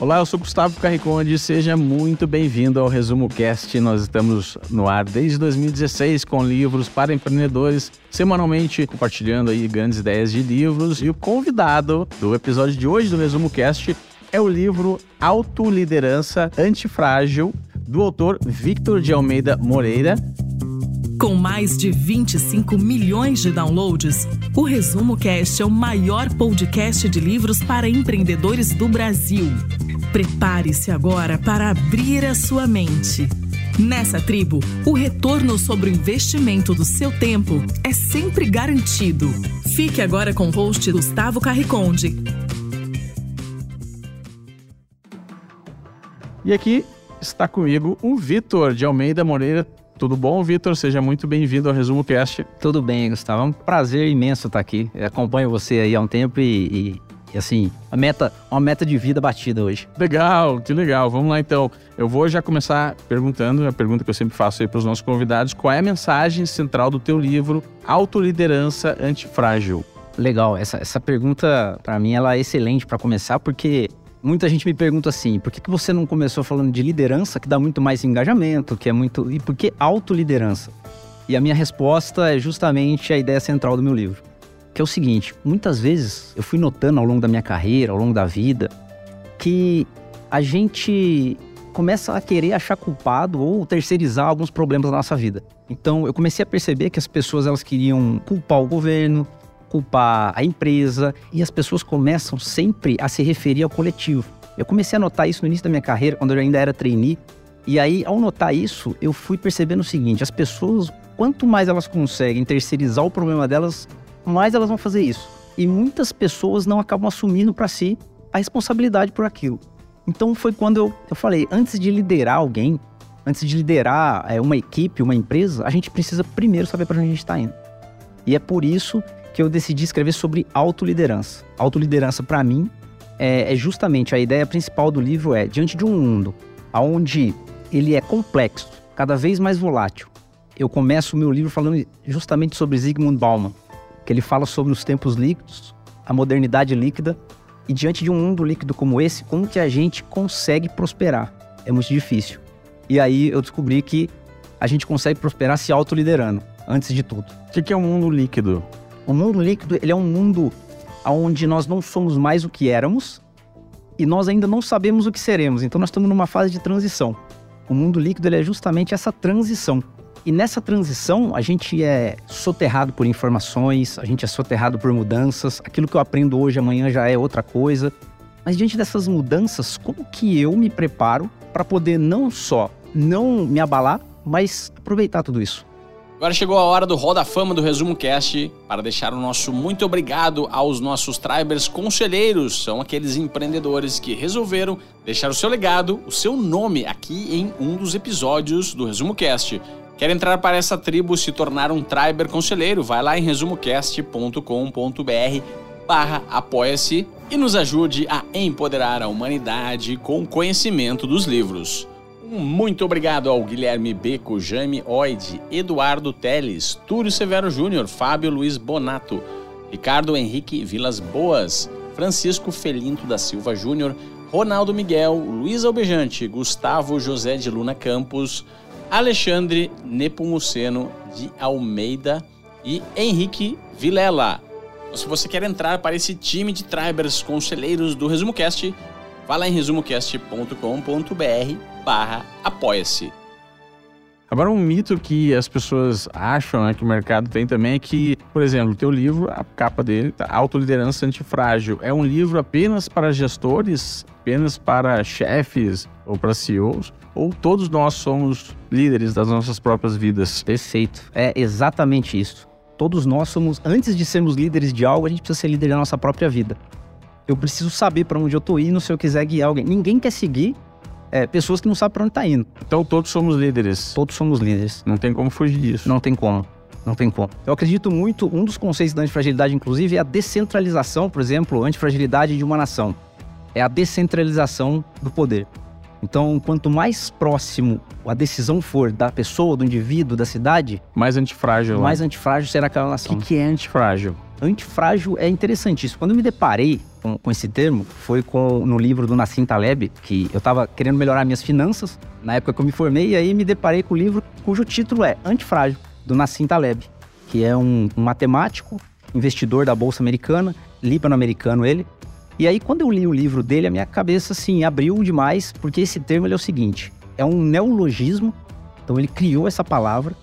Olá, eu sou Gustavo Carriconde, seja muito bem-vindo ao Resumo Cast. Nós estamos no ar desde 2016 com livros para empreendedores, semanalmente compartilhando aí grandes ideias de livros. E o convidado do episódio de hoje do Resumo Cast é o livro Autoliderança Antifrágil, do autor Victor de Almeida Moreira, com mais de 25 milhões de downloads, o Resumo Cast é o maior podcast de livros para empreendedores do Brasil. Prepare-se agora para abrir a sua mente. Nessa tribo, o retorno sobre o investimento do seu tempo é sempre garantido. Fique agora com o host Gustavo Carriconde. E aqui está comigo o Vitor de Almeida Moreira, tudo bom, Vitor? Seja muito bem-vindo ao Resumo Cast. Tudo bem, Gustavo. É um prazer imenso estar aqui. Eu acompanho você aí há um tempo e, e, e assim, a meta, uma meta de vida batida hoje. Legal, que legal. Vamos lá então. Eu vou já começar perguntando, a pergunta que eu sempre faço aí para os nossos convidados, qual é a mensagem central do teu livro Autoliderança Antifrágil? Legal, essa, essa pergunta para mim ela é excelente para começar porque Muita gente me pergunta assim, por que, que você não começou falando de liderança, que dá muito mais engajamento, que é muito. E por que autoliderança? E a minha resposta é justamente a ideia central do meu livro. Que é o seguinte: muitas vezes eu fui notando ao longo da minha carreira, ao longo da vida, que a gente começa a querer achar culpado ou terceirizar alguns problemas da nossa vida. Então eu comecei a perceber que as pessoas elas queriam culpar o governo, culpar a empresa e as pessoas começam sempre a se referir ao coletivo. Eu comecei a notar isso no início da minha carreira, quando eu ainda era trainee, e aí, ao notar isso, eu fui percebendo o seguinte: as pessoas, quanto mais elas conseguem terceirizar o problema delas, mais elas vão fazer isso. E muitas pessoas não acabam assumindo para si a responsabilidade por aquilo. Então foi quando eu, eu falei: antes de liderar alguém, antes de liderar é, uma equipe, uma empresa, a gente precisa primeiro saber para onde a gente está indo. E é por isso que eu decidi escrever sobre autoliderança. Autoliderança, para mim, é, é, justamente a ideia principal do livro é diante de um mundo onde ele é complexo, cada vez mais volátil. Eu começo o meu livro falando justamente sobre Zygmunt Bauman, que ele fala sobre os tempos líquidos, a modernidade líquida, e diante de um mundo líquido como esse, como que a gente consegue prosperar? É muito difícil. E aí eu descobri que a gente consegue prosperar se autoliderando, antes de tudo. O que é um mundo líquido? O mundo líquido ele é um mundo onde nós não somos mais o que éramos e nós ainda não sabemos o que seremos. Então nós estamos numa fase de transição. O mundo líquido ele é justamente essa transição. E nessa transição, a gente é soterrado por informações, a gente é soterrado por mudanças. Aquilo que eu aprendo hoje, amanhã já é outra coisa. Mas diante dessas mudanças, como que eu me preparo para poder não só não me abalar, mas aproveitar tudo isso? Agora chegou a hora do Roda Fama do Resumo Cast para deixar o nosso muito obrigado aos nossos Tribers conselheiros. São aqueles empreendedores que resolveram deixar o seu legado, o seu nome aqui em um dos episódios do Resumo Cast. Quer entrar para essa tribo se tornar um Triber conselheiro? Vai lá em resumocast.com.br barra apoia-se e nos ajude a empoderar a humanidade com conhecimento dos livros. Muito obrigado ao Guilherme Beco, Jaime Oide, Eduardo Teles, Túlio Severo Júnior, Fábio Luiz Bonato, Ricardo Henrique Vilas Boas, Francisco Felinto da Silva Júnior, Ronaldo Miguel, Luiz Albejante, Gustavo José de Luna Campos, Alexandre Nepomuceno de Almeida e Henrique Vilela. Se você quer entrar para esse time de tribers conselheiros do Resumo Cast, vá lá em resumocast.com.br barra apoia-se. Agora, um mito que as pessoas acham, né, que o mercado tem também é que, por exemplo, o teu livro, a capa dele, tá, Autoliderança Antifrágil, é um livro apenas para gestores, apenas para chefes ou para CEOs, ou todos nós somos líderes das nossas próprias vidas? Perfeito. É exatamente isso. Todos nós somos, antes de sermos líderes de algo, a gente precisa ser líder da nossa própria vida. Eu preciso saber para onde eu tô indo se eu quiser guiar alguém. Ninguém quer seguir é, pessoas que não sabem para onde está indo. Então todos somos líderes. Todos somos líderes. Não tem como fugir disso. Não tem como. Não tem como. Eu acredito muito, um dos conceitos da antifragilidade, inclusive, é a descentralização, por exemplo, antifragilidade de uma nação. É a descentralização do poder. Então, quanto mais próximo a decisão for da pessoa, do indivíduo, da cidade, mais antifrágil. Mais antifrágil será aquela nação. O que, que é antifrágil? Antifrágil é interessantíssimo. Quando eu me deparei com, com esse termo foi com, no livro do Nassim Taleb, que eu estava querendo melhorar minhas finanças na época que eu me formei, e aí me deparei com o livro cujo título é Antifrágil, do Nassim Taleb, que é um, um matemático, investidor da Bolsa Americana, líbano-americano ele. E aí, quando eu li o livro dele, a minha cabeça, assim, abriu demais, porque esse termo é o seguinte, é um neologismo, então ele criou essa palavra,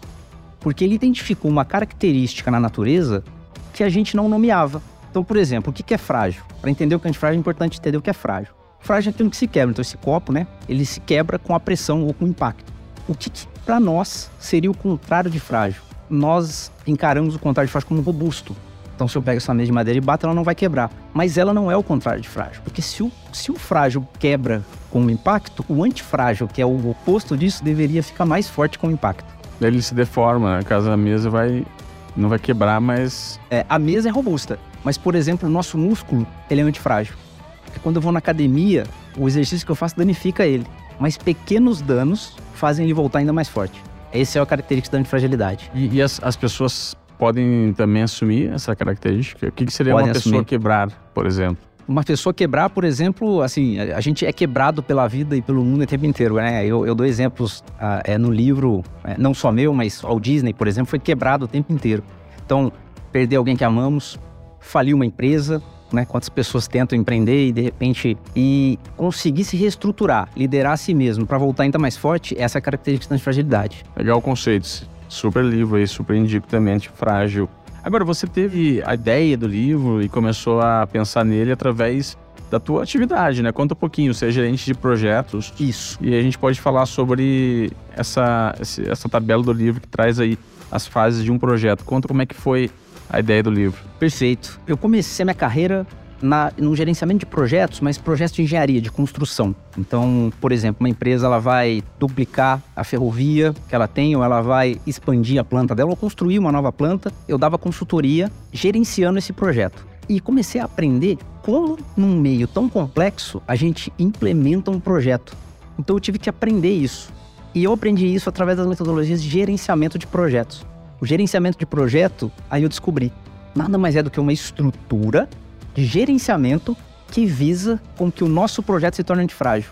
porque ele identificou uma característica na natureza que a gente não nomeava. Então, por exemplo, o que é frágil? Para entender o que é frágil, é importante entender o que é frágil. Frágil é aquilo que se quebra. Então, esse copo, né? Ele se quebra com a pressão ou com o impacto. O que, que para nós seria o contrário de frágil? Nós encaramos o contrário de frágil como robusto. Então, se eu pego essa mesa de madeira e bato, ela não vai quebrar. Mas ela não é o contrário de frágil. Porque se o, se o frágil quebra com o impacto, o antifrágil, que é o oposto disso, deveria ficar mais forte com o impacto. Ele se deforma, né? caso a mesa vai não vai quebrar, mas. É, a mesa é robusta. Mas, por exemplo, o nosso músculo, ele é antifrágil. Porque quando eu vou na academia, o exercício que eu faço danifica ele. Mas pequenos danos fazem ele voltar ainda mais forte. Essa é a característica da antifragilidade. E, e as, as, pessoas podem também assumir essa característica? O que, que seria podem uma pessoa assumir. quebrar, por exemplo? uma pessoa quebrar, por exemplo, assim, a gente é quebrado pela vida e pelo mundo o tempo inteiro, né? Eu, eu dou exemplos uh, é, no livro, é, não só meu, mas o Disney, por exemplo, foi quebrado o tempo inteiro. Então, perder alguém que amamos, falir uma empresa, né? Quantas pessoas tentam empreender e de repente e conseguir se reestruturar, liderar a si mesmo para voltar ainda mais forte, essa é a característica da fragilidade. Legal o conceito. Super livro aí, super indico também, frágil. Agora, você teve a ideia do livro e começou a pensar nele através da tua atividade, né? Conta um pouquinho, você é gerente de projetos. Isso. E a gente pode falar sobre essa, essa tabela do livro que traz aí as fases de um projeto. Conta como é que foi a ideia do livro. Perfeito. Eu comecei minha carreira na, no gerenciamento de projetos, mas projetos de engenharia, de construção. Então, por exemplo, uma empresa ela vai duplicar a ferrovia que ela tem, ou ela vai expandir a planta dela, ou construir uma nova planta. Eu dava consultoria gerenciando esse projeto. E comecei a aprender como, num meio tão complexo, a gente implementa um projeto. Então, eu tive que aprender isso. E eu aprendi isso através das metodologias de gerenciamento de projetos. O gerenciamento de projeto, aí eu descobri, nada mais é do que uma estrutura de gerenciamento que visa com que o nosso projeto se torne antifrágil.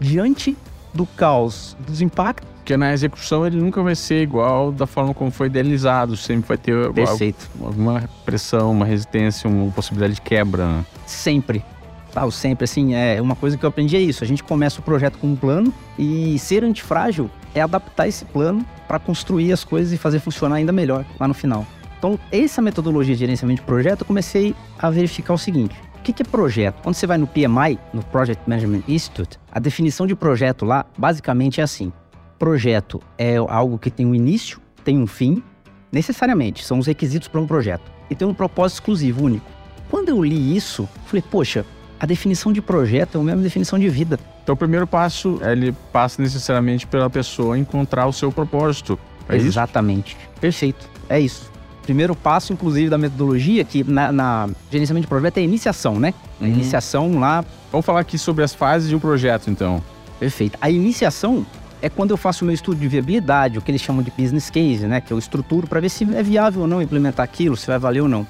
Diante do caos, dos impactos. Porque na execução ele nunca vai ser igual da forma como foi idealizado, sempre vai ter Perfeito. alguma pressão, uma resistência, uma possibilidade de quebra. Né? Sempre. Tá, sempre, assim, é uma coisa que eu aprendi é isso. A gente começa o projeto com um plano e ser antifrágil é adaptar esse plano para construir as coisas e fazer funcionar ainda melhor lá no final. Então, essa metodologia de gerenciamento de projeto, eu comecei a verificar o seguinte. O que é projeto? Quando você vai no PMI, no Project Management Institute, a definição de projeto lá, basicamente é assim. Projeto é algo que tem um início, tem um fim, necessariamente, são os requisitos para um projeto. E tem um propósito exclusivo, único. Quando eu li isso, falei, poxa, a definição de projeto é a mesma definição de vida. Então, o primeiro passo, ele passa necessariamente pela pessoa encontrar o seu propósito. É Exatamente. Isso? Perfeito. É isso primeiro passo, inclusive, da metodologia, que na, na gerenciamento de projeto é a iniciação, né? A uhum. iniciação lá. Vamos falar aqui sobre as fases de um projeto, então. Perfeito. A iniciação é quando eu faço o meu estudo de viabilidade, o que eles chamam de business case, né? Que eu estruturo para ver se é viável ou não implementar aquilo, se vai valer ou não.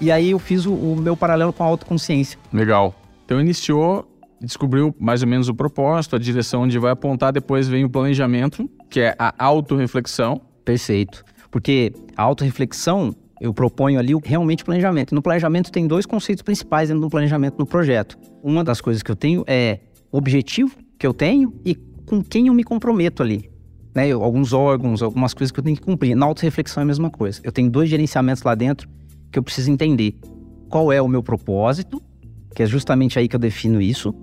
E aí eu fiz o, o meu paralelo com a autoconsciência. Legal. Então iniciou, descobriu mais ou menos o propósito, a direção onde vai apontar, depois vem o planejamento, que é a autorreflexão. Perfeito. Porque a autorreflexão, eu proponho ali realmente planejamento. No planejamento tem dois conceitos principais dentro do planejamento no projeto. Uma das coisas que eu tenho é o objetivo que eu tenho e com quem eu me comprometo ali. Né? Alguns órgãos, algumas coisas que eu tenho que cumprir. Na autorreflexão é a mesma coisa. Eu tenho dois gerenciamentos lá dentro que eu preciso entender qual é o meu propósito, que é justamente aí que eu defino isso,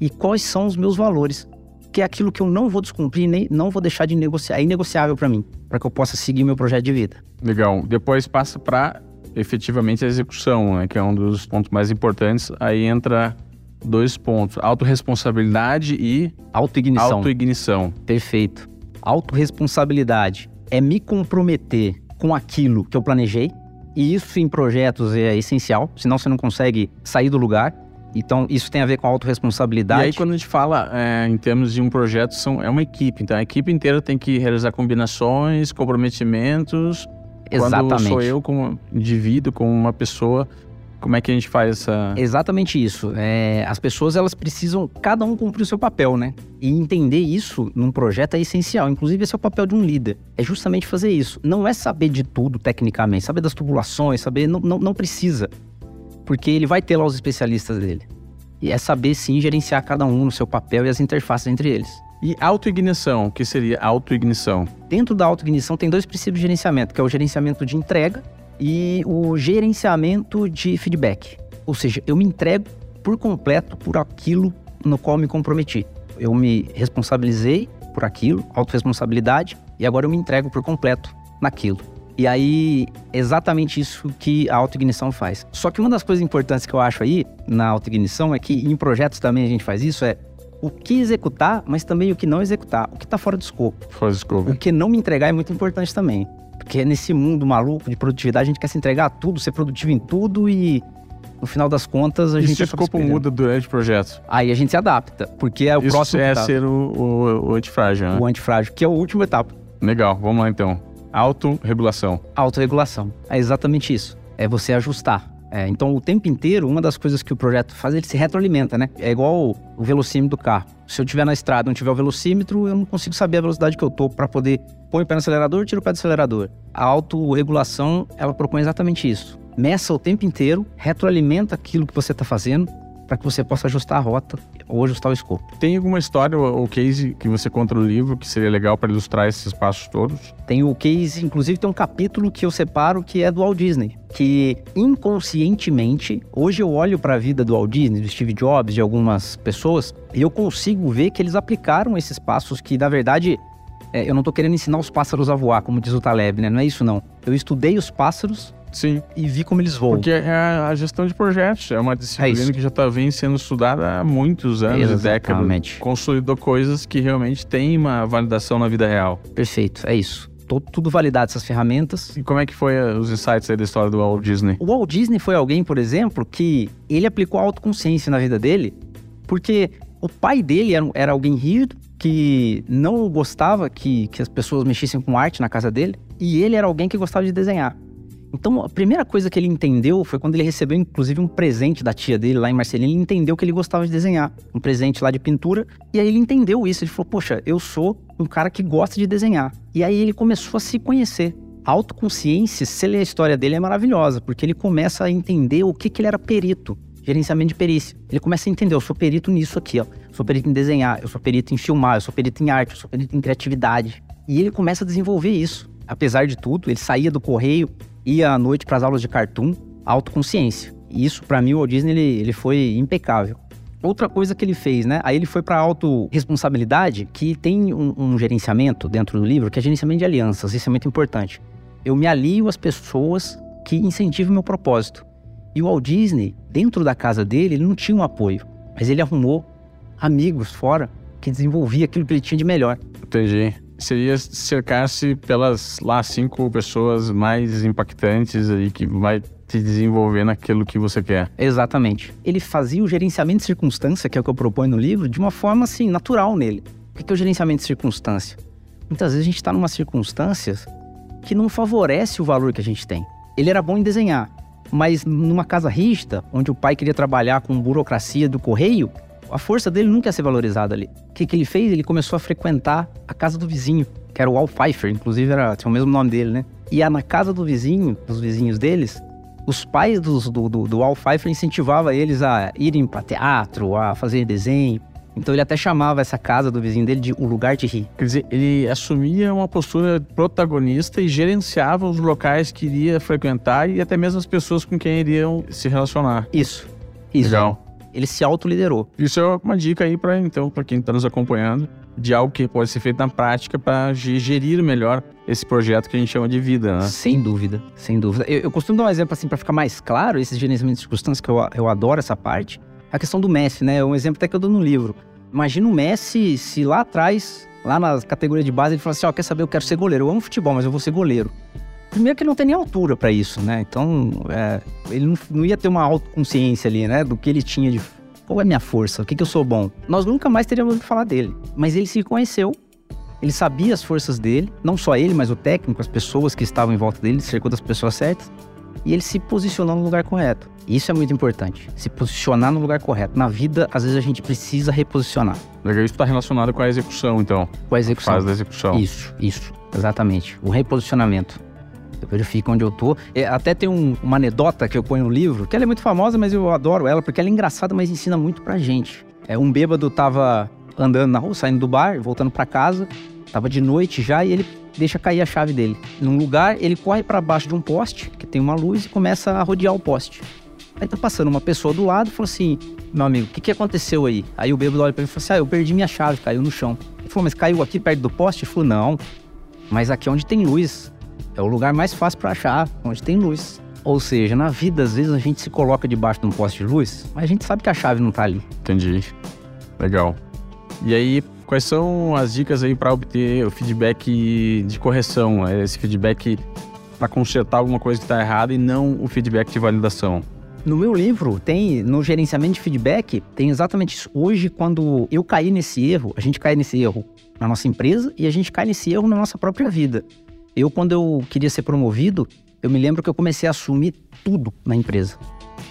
e quais são os meus valores que é aquilo que eu não vou descumprir, nem não vou deixar de negociar. É inegociável para mim, para que eu possa seguir meu projeto de vida. Legal. Depois passa para efetivamente a execução, né, que é um dos pontos mais importantes. Aí entra dois pontos: autorresponsabilidade e autoignição. Autoignição. Perfeito. Autoresponsabilidade é me comprometer com aquilo que eu planejei. E isso em projetos é essencial, senão você não consegue sair do lugar. Então, isso tem a ver com autorresponsabilidade. E aí, quando a gente fala é, em termos de um projeto, são, é uma equipe. Então, a equipe inteira tem que realizar combinações, comprometimentos. Exatamente. Quando sou eu, como indivíduo, como uma pessoa, Como é que a gente faz essa. Exatamente isso. É, as pessoas elas precisam cada um cumprir o seu papel, né? E entender isso num projeto é essencial. Inclusive, esse é o papel de um líder. É justamente fazer isso. Não é saber de tudo tecnicamente, saber das tubulações, saber. Não, não, não precisa. Porque ele vai ter lá os especialistas dele. E é saber sim gerenciar cada um no seu papel e as interfaces entre eles. E autoignição, o que seria autoignição? Dentro da autoignição tem dois princípios de gerenciamento, que é o gerenciamento de entrega e o gerenciamento de feedback. Ou seja, eu me entrego por completo por aquilo no qual me comprometi. Eu me responsabilizei por aquilo, autorresponsabilidade, e agora eu me entrego por completo naquilo. E aí, exatamente isso que a autoignição faz. Só que uma das coisas importantes que eu acho aí na autoignição é que em projetos também a gente faz isso, é o que executar, mas também o que não executar, o que está fora do escopo. Fora do escopo. O que não me entregar é muito importante também. Porque nesse mundo maluco de produtividade, a gente quer se entregar a tudo, ser produtivo em tudo e no final das contas a e gente se o escopo muda durante o projeto? Aí a gente se adapta, porque é o Isso próximo é tá- ser o, o, o antifrágil, né? o antifrágil, que é a última etapa. Legal, vamos lá então. Autorregulação. Autorregulação. É exatamente isso. É você ajustar. É, então, o tempo inteiro, uma das coisas que o projeto faz, ele se retroalimenta, né? É igual o, velocímetro do carro. Se eu estiver na estrada e não tiver o velocímetro, eu não consigo saber a velocidade que eu tô para poder pôr o pé no acelerador, tiro o pé do acelerador. A autorregulação, ela propõe exatamente isso. Meça o tempo inteiro, retroalimenta aquilo que você está fazendo para que você possa ajustar a rota ou ajustar o escopo. Tem alguma história ou case que você conta no livro que seria legal para ilustrar esses passos todos? Tem o case, inclusive tem um capítulo que eu separo que é do Walt Disney, que inconscientemente, hoje eu olho para a vida do Walt Disney, do Steve Jobs, de algumas pessoas, e eu consigo ver que eles aplicaram esses passos que, na verdade, é, eu não tô querendo ensinar os pássaros a voar, como diz o Taleb, né? Não é isso não. Eu estudei os pássaros Sim, e vi como eles voam. porque é a a gestão de projetos. É uma disciplina isso. que já está vem sendo estudada há muitos anos, décadas. Exatamente. Consolidou coisas que realmente têm uma validação na vida real. Perfeito, é isso. Tudo validado essas ferramentas. E como é que foi eh, os insights aí da história do Walt Disney? O Walt Disney foi alguém, por exemplo, que ele aplicou a autoconsciência na vida dele, porque o pai dele era, era alguém rígido, que não gostava que, que as pessoas mexessem com arte na casa dele, e ele era alguém que gostava de desenhar. Então, a primeira coisa que ele entendeu foi quando ele recebeu, inclusive, um presente da tia dele lá em Marcelina. Ele entendeu que ele gostava de desenhar. Um presente lá de pintura. E aí ele entendeu isso. Ele falou: Poxa, eu sou um cara que gosta de desenhar. E aí ele começou a se conhecer. A autoconsciência, se ler a história dele, é maravilhosa, porque ele começa a entender o que, que ele era perito. Gerenciamento de perícia. Ele começa a entender: eu sou perito nisso aqui, ó. Eu sou perito em desenhar, eu sou perito em filmar, eu sou perito em arte, eu sou perito em criatividade. E ele começa a desenvolver isso. Apesar de tudo, ele saía do correio, ia à noite para as aulas de cartoon, autoconsciência. E isso, para mim, o Walt Disney, ele, ele foi impecável. Outra coisa que ele fez, né? Aí ele foi para autorresponsabilidade, que tem um, um gerenciamento dentro do livro, que é gerenciamento de alianças. Isso é muito importante. Eu me alio às pessoas que incentivam meu propósito. E o Walt Disney, dentro da casa dele, ele não tinha um apoio, mas ele arrumou amigos fora que desenvolvia aquilo que ele tinha de melhor. Entendi. Seria cercar-se pelas lá cinco pessoas mais impactantes aí que vai te desenvolver naquilo que você quer. Exatamente. Ele fazia o gerenciamento de circunstância, que é o que eu proponho no livro, de uma forma assim, natural nele. O que é o gerenciamento de circunstância? Muitas vezes a gente está numa circunstância que não favorece o valor que a gente tem. Ele era bom em desenhar, mas numa casa rígida, onde o pai queria trabalhar com burocracia do correio, a força dele nunca ia ser valorizada ali. O que, que ele fez? Ele começou a frequentar a casa do vizinho, que era o Al Pfeiffer, inclusive era, tinha o mesmo nome dele, né? E na casa do vizinho, dos vizinhos deles, os pais dos, do, do, do Al Pfeiffer incentivavam eles a irem para teatro, a fazer desenho. Então ele até chamava essa casa do vizinho dele de o lugar de rir. Quer dizer, ele assumia uma postura protagonista e gerenciava os locais que iria frequentar e até mesmo as pessoas com quem iriam se relacionar. Isso. Isso. Legal. Ele se autoliderou. Isso é uma dica aí para então para quem está nos acompanhando de algo que pode ser feito na prática para gerir melhor esse projeto que a gente chama de vida, né? Sem dúvida, sem dúvida. Eu, eu costumo dar um exemplo assim para ficar mais claro esse gerenciamento de circunstâncias que eu, eu adoro essa parte. A questão do Messi, né? É um exemplo até que eu dou no livro. Imagina o Messi se lá atrás, lá na categoria de base, ele fala assim: Ó, quer saber? Eu quero ser goleiro. Eu amo futebol, mas eu vou ser goleiro. Primeiro que ele não tem nem altura para isso, né? Então, é, ele não, não, ia ter uma autoconsciência ali, né? Do que ele tinha de. Qual é a minha força? O que, que eu sou bom? Nós nunca mais teríamos ouvido falar dele. Mas ele se conheceu, ele sabia as forças dele, não só ele, mas o técnico, as pessoas que estavam em volta dele, cercou das pessoas certas. e ele se posicionou no lugar correto. Isso é muito importante, se posicionar no lugar correto. Na vida, às vezes a gente precisa reposicionar. Legal, isso está relacionado com a execução, então. Com a execução. Fase da execução. Isso, isso, exatamente. O reposicionamento. Eu verifico onde eu tô. É, até tem um, uma anedota que eu ponho no livro, que ela é muito famosa, mas eu adoro ela, porque ela é engraçada, mas ensina muito pra gente. É, um bêbado tava andando na rua, saindo do bar, voltando para casa, tava de noite já, e ele deixa cair a chave dele. Num lugar, ele corre para baixo de um poste, que tem uma luz, e começa a rodear o poste. Aí tá passando uma pessoa do lado e falou assim: Meu amigo, o que, que aconteceu aí? Aí o bêbado olha pra ele e falou assim: Ah, eu perdi minha chave, caiu no chão. Ele falou: Mas caiu aqui perto do poste? Ele falou: Não, mas aqui é onde tem luz. É o lugar mais fácil para achar, onde tem luz. Ou seja, na vida, às vezes a gente se coloca debaixo de um poste de luz, mas a gente sabe que a chave não tá ali. Entendi. Legal. E aí, quais são as dicas aí para obter o feedback de correção? É esse feedback para consertar alguma coisa que está errada e não o feedback de validação? No meu livro, tem, no gerenciamento de feedback, tem exatamente isso. Hoje, quando eu caí nesse erro, a gente cai nesse erro na nossa empresa e a gente cai nesse erro na nossa própria vida. Eu, quando eu queria ser promovido, eu me lembro que eu comecei a assumir tudo na empresa.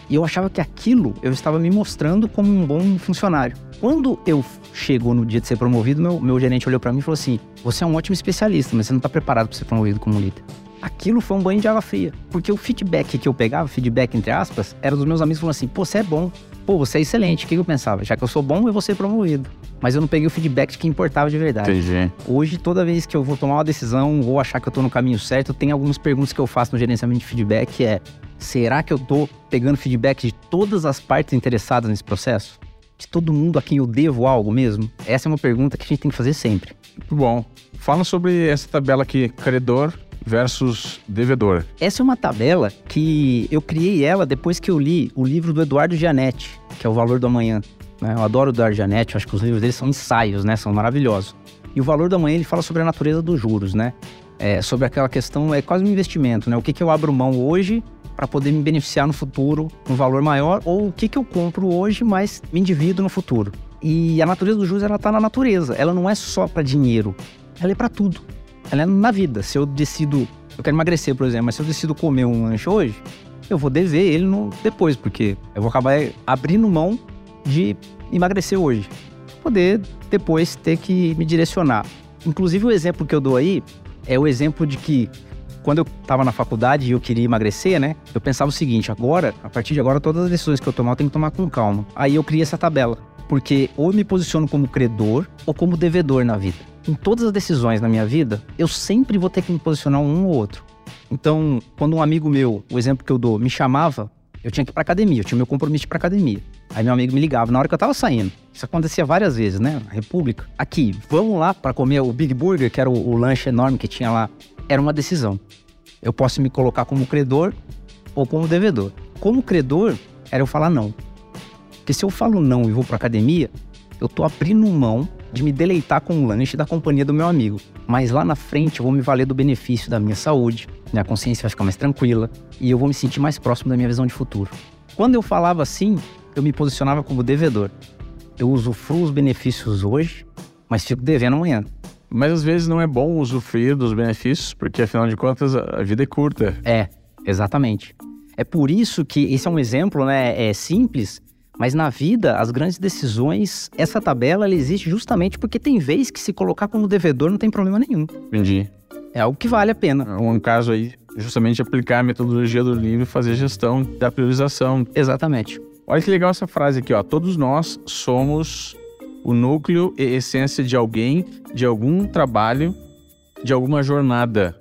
E eu achava que aquilo eu estava me mostrando como um bom funcionário. Quando eu chego no dia de ser promovido, meu, meu gerente olhou para mim e falou assim: Você é um ótimo especialista, mas você não está preparado para ser promovido como líder. Aquilo foi um banho de água fria. Porque o feedback que eu pegava, feedback entre aspas, era dos meus amigos falando assim: Pô, você é bom. Pô, você é excelente. O que eu pensava? Já que eu sou bom, eu vou ser promovido. Mas eu não peguei o feedback de que importava de verdade. Entendi. Hoje, toda vez que eu vou tomar uma decisão ou achar que eu tô no caminho certo, tem algumas perguntas que eu faço no gerenciamento de feedback, que é será que eu tô pegando feedback de todas as partes interessadas nesse processo? De todo mundo a quem eu devo algo mesmo? Essa é uma pergunta que a gente tem que fazer sempre. Muito bom. Fala sobre essa tabela aqui, credor versus devedor. Essa é uma tabela que eu criei ela depois que eu li o livro do Eduardo Gianetti, que é O Valor do Amanhã. Né? Eu adoro o Gianetti, acho que os livros dele são ensaios, né? São maravilhosos. E o Valor do Amanhã ele fala sobre a natureza dos juros, né? É, sobre aquela questão, é quase um investimento, né? O que, que eu abro mão hoje para poder me beneficiar no futuro um valor maior ou o que, que eu compro hoje, mas me endivido no futuro. E a natureza dos juros, ela tá na natureza. Ela não é só para dinheiro, ela é para tudo ela é na vida. Se eu decido, eu quero emagrecer, por exemplo, mas se eu decido comer um lanche hoje, eu vou dever ele no, depois, porque eu vou acabar abrindo mão de emagrecer hoje. Poder depois ter que me direcionar. Inclusive, o exemplo que eu dou aí é o exemplo de que quando eu estava na faculdade e eu queria emagrecer, né? Eu pensava o seguinte: agora, a partir de agora, todas as decisões que eu tomar, eu tenho que tomar com calma. Aí eu criei essa tabela. Porque ou eu me posiciono como credor ou como devedor na vida em todas as decisões na minha vida, eu sempre vou ter que me posicionar um ou outro. Então, quando um amigo meu, o exemplo que eu dou, me chamava, eu tinha que ir pra academia, eu tinha meu compromisso para academia. Aí meu amigo me ligava na hora que eu tava saindo. Isso acontecia várias vezes, né? República. Aqui, vamos lá para comer o Big Burger, que era o, o lanche enorme que tinha lá. Era uma decisão. Eu posso me colocar como credor ou como devedor. Como credor, era eu falar não. Porque se eu falo não e vou pra academia, eu tô abrindo mão de me deleitar com o lanche da companhia do meu amigo. Mas lá na frente eu vou me valer do benefício da minha saúde, minha consciência vai ficar mais tranquila e eu vou me sentir mais próximo da minha visão de futuro. Quando eu falava assim, eu me posicionava como devedor. Eu usufruo os benefícios hoje, mas fico devendo amanhã. Mas às vezes não é bom usufruir dos benefícios, porque afinal de contas a vida é curta. É, exatamente. É por isso que esse é um exemplo, né? É simples, mas na vida, as grandes decisões, essa tabela ela existe justamente porque tem vez que se colocar como devedor não tem problema nenhum. Entendi. É algo que vale a pena. Um caso aí, justamente aplicar a metodologia do livro e fazer gestão da priorização. Exatamente. Olha que legal essa frase aqui, ó. Todos nós somos o núcleo e essência de alguém, de algum trabalho, de alguma jornada.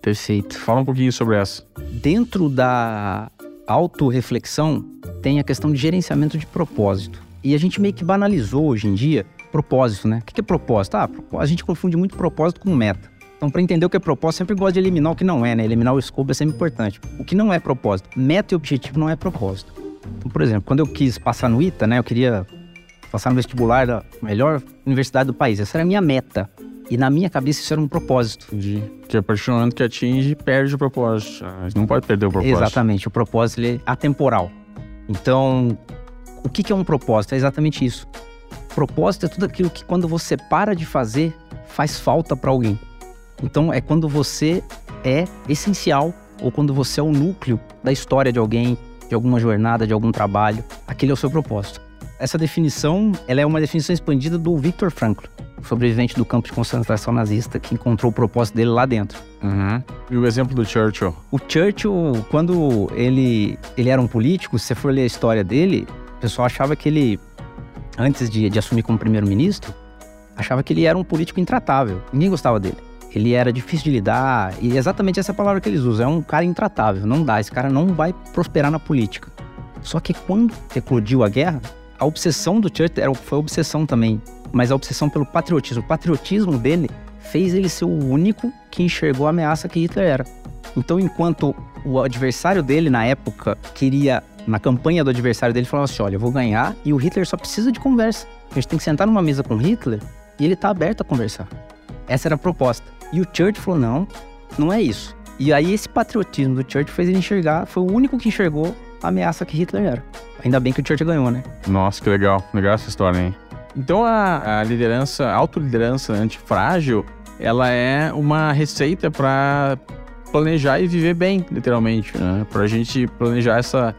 Perfeito. Fala um pouquinho sobre essa. Dentro da autorreflexão, tem a questão de gerenciamento de propósito. E a gente meio que banalizou hoje em dia propósito, né? O que é propósito? Ah, a gente confunde muito propósito com meta. Então, para entender o que é propósito, sempre gosta de eliminar o que não é, né? Eliminar o escopo é sempre importante. O que não é propósito? Meta e objetivo não é propósito. Então, por exemplo, quando eu quis passar no ITA, né? Eu queria passar no vestibular da melhor universidade do país. Essa era a minha meta. E na minha cabeça isso era um propósito. Entendi. Que a partir do momento que atinge, perde o propósito. Não pode perder o propósito. Exatamente. O propósito é atemporal. Então, o que é um propósito? É exatamente isso. Propósito é tudo aquilo que quando você para de fazer, faz falta para alguém. Então, é quando você é essencial ou quando você é o núcleo da história de alguém, de alguma jornada, de algum trabalho. Aquele é o seu propósito. Essa definição, ela é uma definição expandida do Viktor Frankl, sobrevivente do campo de concentração nazista, que encontrou o propósito dele lá dentro. Uhum. E o exemplo do Churchill? O Churchill, quando ele, ele era um político, se você for ler a história dele, o pessoal achava que ele, antes de, de assumir como primeiro-ministro, achava que ele era um político intratável. Ninguém gostava dele. Ele era difícil de lidar, e exatamente essa palavra que eles usam, é um cara intratável, não dá, esse cara não vai prosperar na política. Só que quando eclodiu a guerra, a obsessão do Churchill era, foi obsessão também, mas a obsessão pelo patriotismo. O patriotismo dele fez ele ser o único que enxergou a ameaça que Hitler era. Então, enquanto o adversário dele na época queria, na campanha do adversário dele, falava assim: olha, eu vou ganhar e o Hitler só precisa de conversa. A gente tem que sentar numa mesa com Hitler e ele tá aberto a conversar. Essa era a proposta. E o Church falou: não, não é isso. E aí esse patriotismo do Church fez ele enxergar, foi o único que enxergou a ameaça que Hitler era. Ainda bem que o Church ganhou, né? Nossa, que legal. Legal essa história, hein? Então a, a liderança, a autoliderança antifrágil, ela é uma receita para planejar e viver bem, literalmente, né? Pra gente planejar essa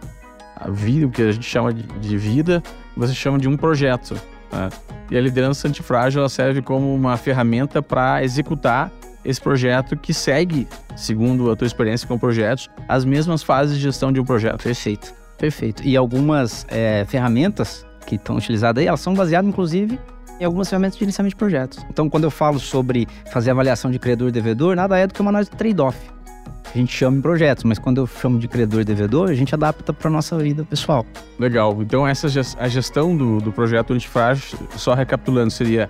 vida, o que a gente chama de, de vida, você chama de um projeto. Né? E a liderança antifrágil ela serve como uma ferramenta para executar esse projeto que segue, segundo a tua experiência com projetos, as mesmas fases de gestão de um projeto. Perfeito, perfeito. E algumas é, ferramentas que estão utilizadas aí, elas são baseadas, inclusive, em algumas ferramentas de gerenciamento de projetos. Então, quando eu falo sobre fazer avaliação de credor e devedor, nada é do que uma análise de trade-off. A gente chama em projetos, mas quando eu chamo de credor e devedor, a gente adapta para nossa vida pessoal. Legal. Então, essa a gestão do, do projeto antifrágil, só recapitulando, seria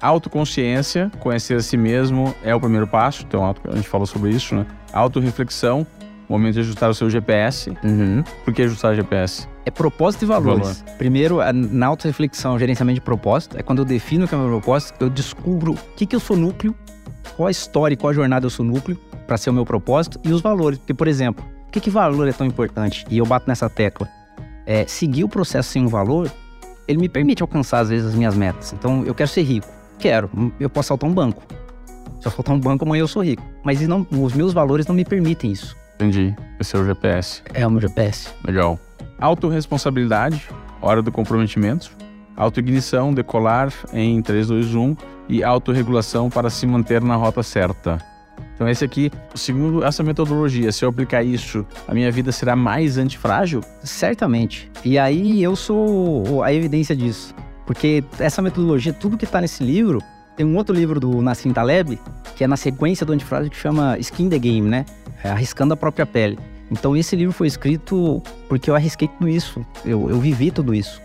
autoconsciência, conhecer a si mesmo é o primeiro passo. Então, a gente falou sobre isso, né? Autoreflexão, momento de ajustar o seu GPS. Uhum. Por que ajustar o GPS? É propósito e valores. Valor. Primeiro, na autoreflexão, gerenciamento de propósito, é quando eu defino o que é o meu propósito, eu descubro o que, que eu sou núcleo, qual a história e qual a jornada eu sou núcleo para ser o meu propósito e os valores. Porque, por exemplo, por que, que valor é tão importante? E eu bato nessa tecla. É, seguir o processo sem um valor, ele me permite alcançar, às vezes, as minhas metas. Então, eu quero ser rico. Quero. Eu posso saltar um banco. Se eu saltar um banco, amanhã eu sou rico. Mas não, os meus valores não me permitem isso. Entendi. Esse é o GPS. É o meu GPS. Legal. Autoresponsabilidade, hora do comprometimento. Autoignição, decolar em 3, 2, 1. E autorregulação para se manter na rota certa. Então esse aqui, segundo essa metodologia, se eu aplicar isso, a minha vida será mais antifrágil? Certamente. E aí eu sou a evidência disso. Porque essa metodologia, tudo que está nesse livro, tem um outro livro do Nassim Taleb, que é na sequência do antifrágil, que chama Skin the Game, né? É arriscando a própria pele. Então esse livro foi escrito porque eu arrisquei tudo isso, eu, eu vivi tudo isso.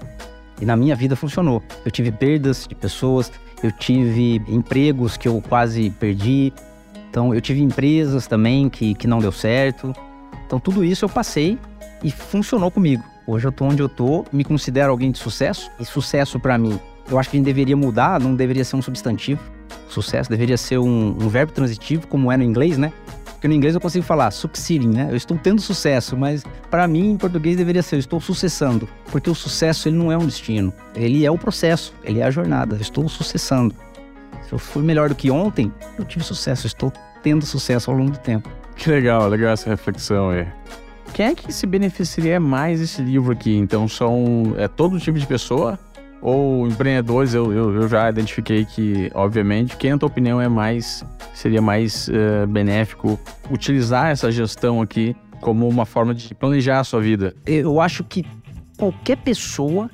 E na minha vida funcionou. Eu tive perdas de pessoas, eu tive empregos que eu quase perdi, então eu tive empresas também que, que não deu certo. Então tudo isso eu passei e funcionou comigo. Hoje eu tô onde eu tô, me considero alguém de sucesso. E sucesso para mim, eu acho que a gente deveria mudar, não deveria ser um substantivo. Sucesso deveria ser um, um verbo transitivo, como é no inglês, né? Porque no inglês eu consigo falar succeeding, né? Eu estou tendo sucesso, mas para mim em português deveria ser eu estou sucessando, porque o sucesso ele não é um destino, ele é o processo, ele é a jornada. Eu estou sucessando. Se eu fui melhor do que ontem, eu tive sucesso, eu estou tendo sucesso ao longo do tempo. Que legal, legal essa reflexão aí. Quem é que se beneficiaria mais desse livro aqui? Então são é todo tipo de pessoa ou empreendedores, eu, eu, eu, já identifiquei que, obviamente, quem, na tua opinião, é mais seria mais uh, benéfico utilizar essa gestão aqui como uma forma de planejar a sua vida? Eu acho que qualquer pessoa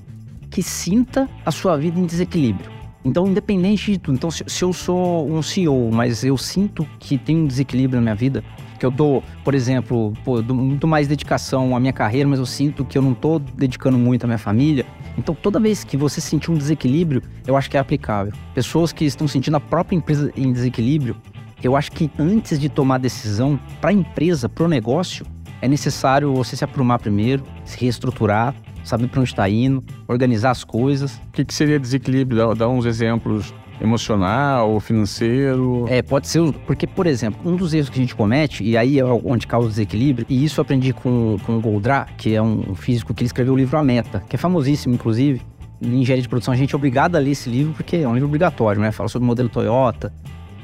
que sinta a sua vida em desequilíbrio. Então, independente de tudo, então se, se eu sou um CEO, mas eu sinto que tem um desequilíbrio na minha vida, que eu dou, por exemplo, pô, dou muito mais dedicação à minha carreira, mas eu sinto que eu não estou dedicando muito à minha família. Então, toda vez que você sentir um desequilíbrio, eu acho que é aplicável. Pessoas que estão sentindo a própria empresa em desequilíbrio, eu acho que antes de tomar decisão para a empresa, para o negócio, é necessário você se aprumar primeiro, se reestruturar, saber para onde está indo, organizar as coisas. O que, que seria desequilíbrio? Dá, dá uns exemplos emocional, financeiro? É, pode ser, porque, por exemplo, um dos erros que a gente comete, e aí é onde causa o desequilíbrio, e isso eu aprendi com, com o Goldra, que é um físico que ele escreveu o livro A Meta, que é famosíssimo, inclusive. Em engenharia de produção, a gente é obrigado a ler esse livro, porque é um livro obrigatório, né? Fala sobre o modelo Toyota.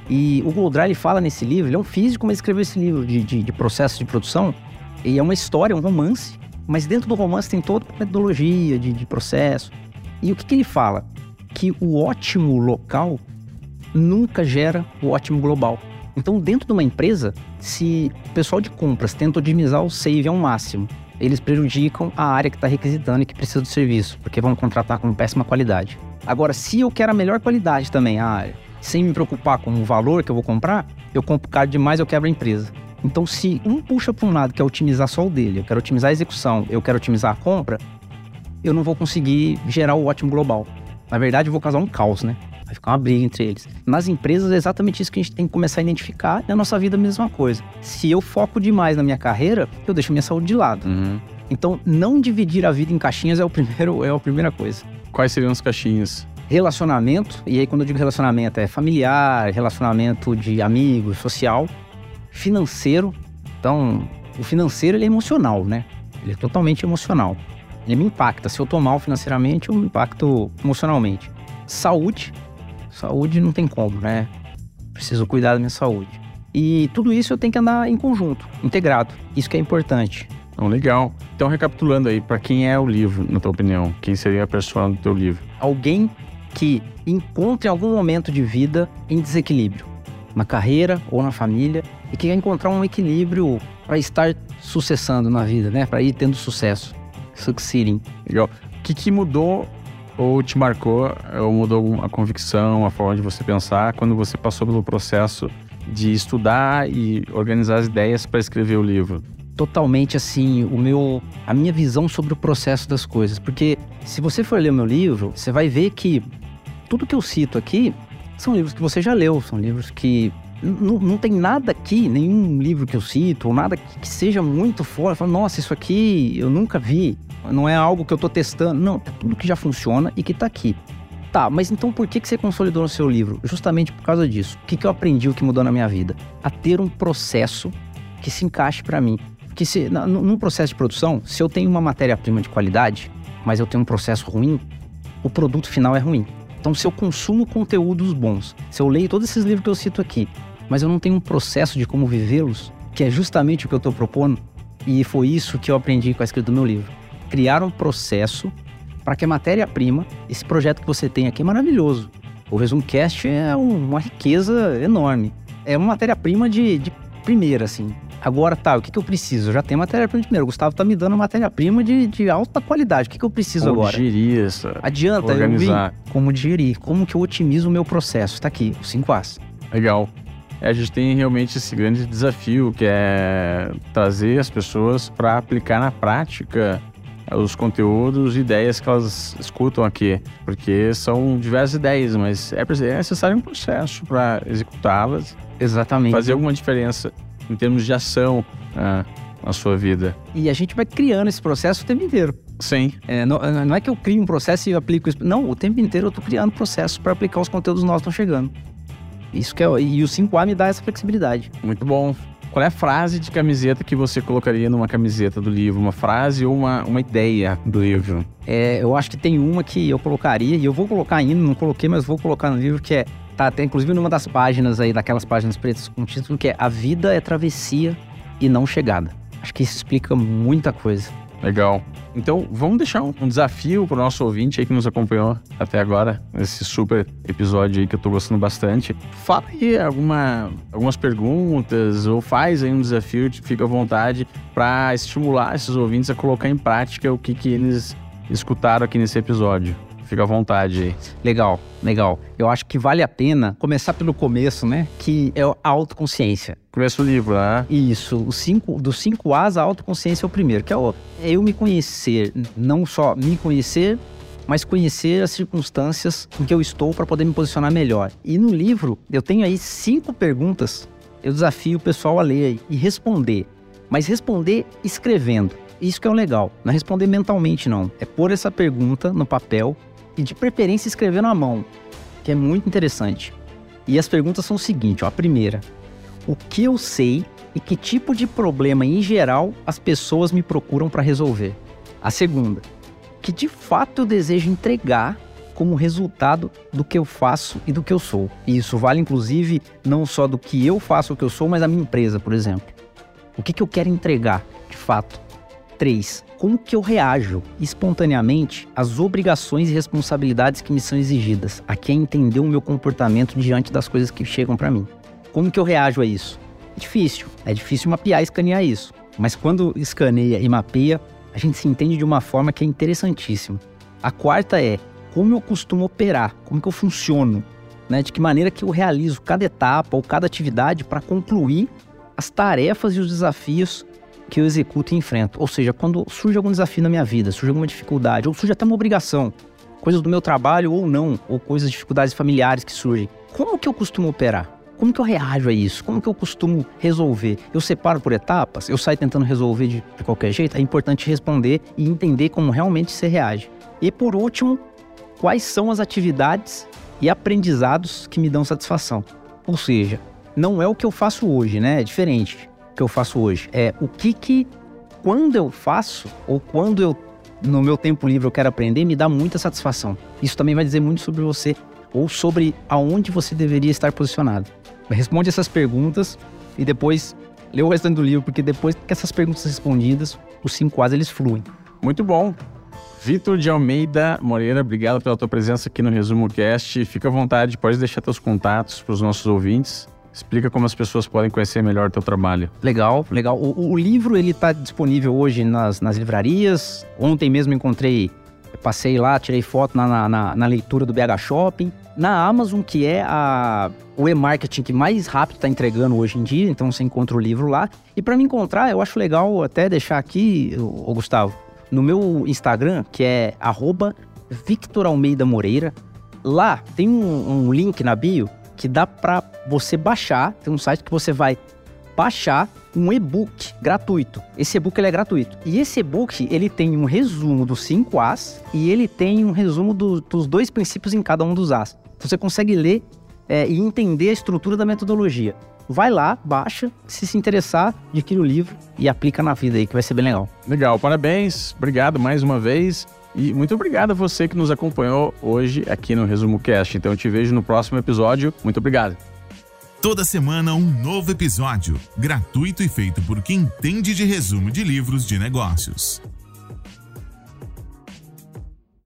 E o Goldry ele fala nesse livro, ele é um físico, mas escreveu esse livro de, de, de processo de produção. E é uma história, um romance, mas dentro do romance tem toda a metodologia de, de processo. E o que, que ele fala? Que o ótimo local nunca gera o ótimo global. Então, dentro de uma empresa, se o pessoal de compras tenta otimizar o save ao máximo, eles prejudicam a área que está requisitando e que precisa do serviço, porque vão contratar com péssima qualidade. Agora, se eu quero a melhor qualidade também, a área, sem me preocupar com o valor que eu vou comprar, eu compro caro demais, eu quebro a empresa. Então, se um puxa para um lado que é otimizar só o dele, eu quero otimizar a execução, eu quero otimizar a compra, eu não vou conseguir gerar o ótimo global. Na verdade, eu vou causar um caos, né? Vai ficar uma briga entre eles. Nas empresas é exatamente isso que a gente tem que começar a identificar. Na nossa vida, a mesma coisa. Se eu foco demais na minha carreira, eu deixo minha saúde de lado. Uhum. Então, não dividir a vida em caixinhas é, o primeiro, é a primeira coisa. Quais seriam as caixinhas? Relacionamento, e aí quando eu digo relacionamento é familiar, relacionamento de amigo, social, financeiro. Então, o financeiro ele é emocional, né? Ele é totalmente emocional. Ele me impacta. Se eu tô mal financeiramente, eu me impacto emocionalmente. Saúde. Saúde não tem como, né? Preciso cuidar da minha saúde. E tudo isso eu tenho que andar em conjunto, integrado. Isso que é importante. Então, legal. Então, recapitulando aí, para quem é o livro, na tua opinião? Quem seria a pessoa do teu livro? Alguém que encontre algum momento de vida em desequilíbrio, na carreira ou na família, e que quer encontrar um equilíbrio para estar sucessando na vida, né? Para ir tendo sucesso, succeeding. Legal. O que, que mudou ou te marcou, ou mudou a convicção, a forma de você pensar quando você passou pelo processo de estudar e organizar as ideias para escrever o livro? Totalmente assim, o meu, a minha visão sobre o processo das coisas, porque se você for ler o meu livro, você vai ver que tudo que eu cito aqui são livros que você já leu, são livros que não tem nada aqui, nenhum livro que eu cito, ou nada que, que seja muito fora. Falo, nossa, isso aqui eu nunca vi. Não é algo que eu tô testando. Não, é tudo que já funciona e que tá aqui. Tá, mas então por que, que você consolidou no seu livro? Justamente por causa disso. O que, que eu aprendi, o que mudou na minha vida? A ter um processo que se encaixe para mim. Porque se, num processo de produção, se eu tenho uma matéria-prima de qualidade, mas eu tenho um processo ruim, o produto final é ruim. Então, se eu consumo conteúdos bons, se eu leio todos esses livros que eu cito aqui, mas eu não tenho um processo de como vivê-los, que é justamente o que eu estou propondo, e foi isso que eu aprendi com a escrita do meu livro. Criar um processo para que a matéria-prima, esse projeto que você tem aqui é maravilhoso. O Resumo Cast é uma riqueza enorme. É uma matéria-prima de, de primeira, assim. Agora tá, o que, que eu preciso? Eu já tenho matéria-prima de primeiro. O Gustavo tá me dando matéria-prima de, de alta qualidade. O que, que eu preciso como agora? Digerir isso. Adianta organizar. eu vi como digerir, como que eu otimizo o meu processo. Tá aqui, os 5 As. Legal. É, a gente tem realmente esse grande desafio que é trazer as pessoas para aplicar na prática os conteúdos e ideias que elas escutam aqui, porque são diversas ideias, mas é necessário um processo para executá-las, Exatamente. fazer alguma diferença em termos de ação ah, na sua vida. E a gente vai criando esse processo o tempo inteiro. Sim. É, não, não, é que eu crio um processo e aplico isso. Não, o tempo inteiro eu estou criando processos para aplicar os conteúdos nossos que estão chegando. Isso que é, e o 5A me dá essa flexibilidade. Muito bom. Qual é a frase de camiseta que você colocaria numa camiseta do livro? Uma frase ou uma, uma ideia do livro? É, eu acho que tem uma que eu colocaria, e eu vou colocar ainda, não coloquei, mas vou colocar no livro, que é. Tá até inclusive numa das páginas aí, daquelas páginas pretas com título, que é A Vida é Travessia e Não Chegada. Acho que isso explica muita coisa. Legal. Então, vamos deixar um, desafio para o nosso ouvinte aí que nos acompanhou até agora, nesse super episódio aí que eu tô gostando bastante. Fala aí alguma, algumas perguntas ou faz aí um desafio, fica à vontade para estimular esses ouvintes a colocar em prática o que, que eles escutaram aqui nesse episódio. Fica à vontade aí. Legal, legal. Eu acho que vale a pena começar pelo começo, né? Que é a autoconsciência. Começa o livro, né? Isso. O cinco, dos cinco As, a autoconsciência é o primeiro, que é, o, é eu me conhecer. Não só me conhecer, mas conhecer as circunstâncias em que eu estou para poder me posicionar melhor. E no livro, eu tenho aí cinco perguntas. Eu desafio o pessoal a ler e responder. Mas responder escrevendo. Isso que é o legal. Não é responder mentalmente, não. É pôr essa pergunta no papel e de preferência escrever na mão, que é muito interessante. E as perguntas são o seguinte, ó, a primeira: o que eu sei e que tipo de problema em geral as pessoas me procuram para resolver? A segunda: que de fato eu desejo entregar como resultado do que eu faço e do que eu sou. E isso vale, inclusive, não só do que eu faço, o que eu sou, mas a minha empresa, por exemplo. O que, que eu quero entregar, de fato? 3. Como que eu reajo espontaneamente às obrigações e responsabilidades que me são exigidas? Aqui é entender o meu comportamento diante das coisas que chegam para mim. Como que eu reajo a isso? É difícil. É difícil mapear e escanear isso. Mas quando escaneia e mapeia, a gente se entende de uma forma que é interessantíssima. A quarta é como eu costumo operar, como que eu funciono, né? De que maneira que eu realizo cada etapa ou cada atividade para concluir as tarefas e os desafios que eu executo e enfrento. Ou seja, quando surge algum desafio na minha vida, surge alguma dificuldade, ou surge até uma obrigação, coisas do meu trabalho ou não, ou coisas, dificuldades familiares que surgem, como que eu costumo operar? Como que eu reajo a isso? Como que eu costumo resolver? Eu separo por etapas? Eu saio tentando resolver de, de qualquer jeito? É importante responder e entender como realmente você reage. E por último, quais são as atividades e aprendizados que me dão satisfação? Ou seja, não é o que eu faço hoje, né? É diferente que eu faço hoje. É o que que quando eu faço ou quando eu no meu tempo livre eu quero aprender, me dá muita satisfação. Isso também vai dizer muito sobre você ou sobre aonde você deveria estar posicionado. Responde essas perguntas e depois lê o restante do livro, porque depois que essas perguntas respondidas, os cinco As eles fluem. Muito bom. Vitor de Almeida Moreira, obrigado pela tua presença aqui no Resumo Cast. Fica à vontade, pode deixar teus contatos para os nossos ouvintes. Explica como as pessoas podem conhecer melhor o teu trabalho. Legal, legal. O, o livro ele está disponível hoje nas, nas livrarias. Ontem mesmo encontrei, passei lá, tirei foto na, na, na leitura do BH Shopping. Na Amazon, que é a, o e-marketing que mais rápido está entregando hoje em dia, então você encontra o livro lá. E para me encontrar, eu acho legal até deixar aqui, o Gustavo, no meu Instagram, que é Victor Almeida Moreira. Lá tem um, um link na bio que dá para você baixar, tem um site que você vai baixar um e-book gratuito. Esse e-book ele é gratuito. E esse e-book ele tem um resumo dos 5 As e ele tem um resumo do, dos dois princípios em cada um dos As. Você consegue ler é, e entender a estrutura da metodologia. Vai lá, baixa, se se interessar, adquire o livro e aplica na vida aí, que vai ser bem legal. Legal, parabéns, obrigado mais uma vez. E muito obrigado a você que nos acompanhou hoje aqui no Resumo Cast. Então eu te vejo no próximo episódio. Muito obrigado. Toda semana um novo episódio, gratuito e feito por quem entende de resumo de livros de negócios.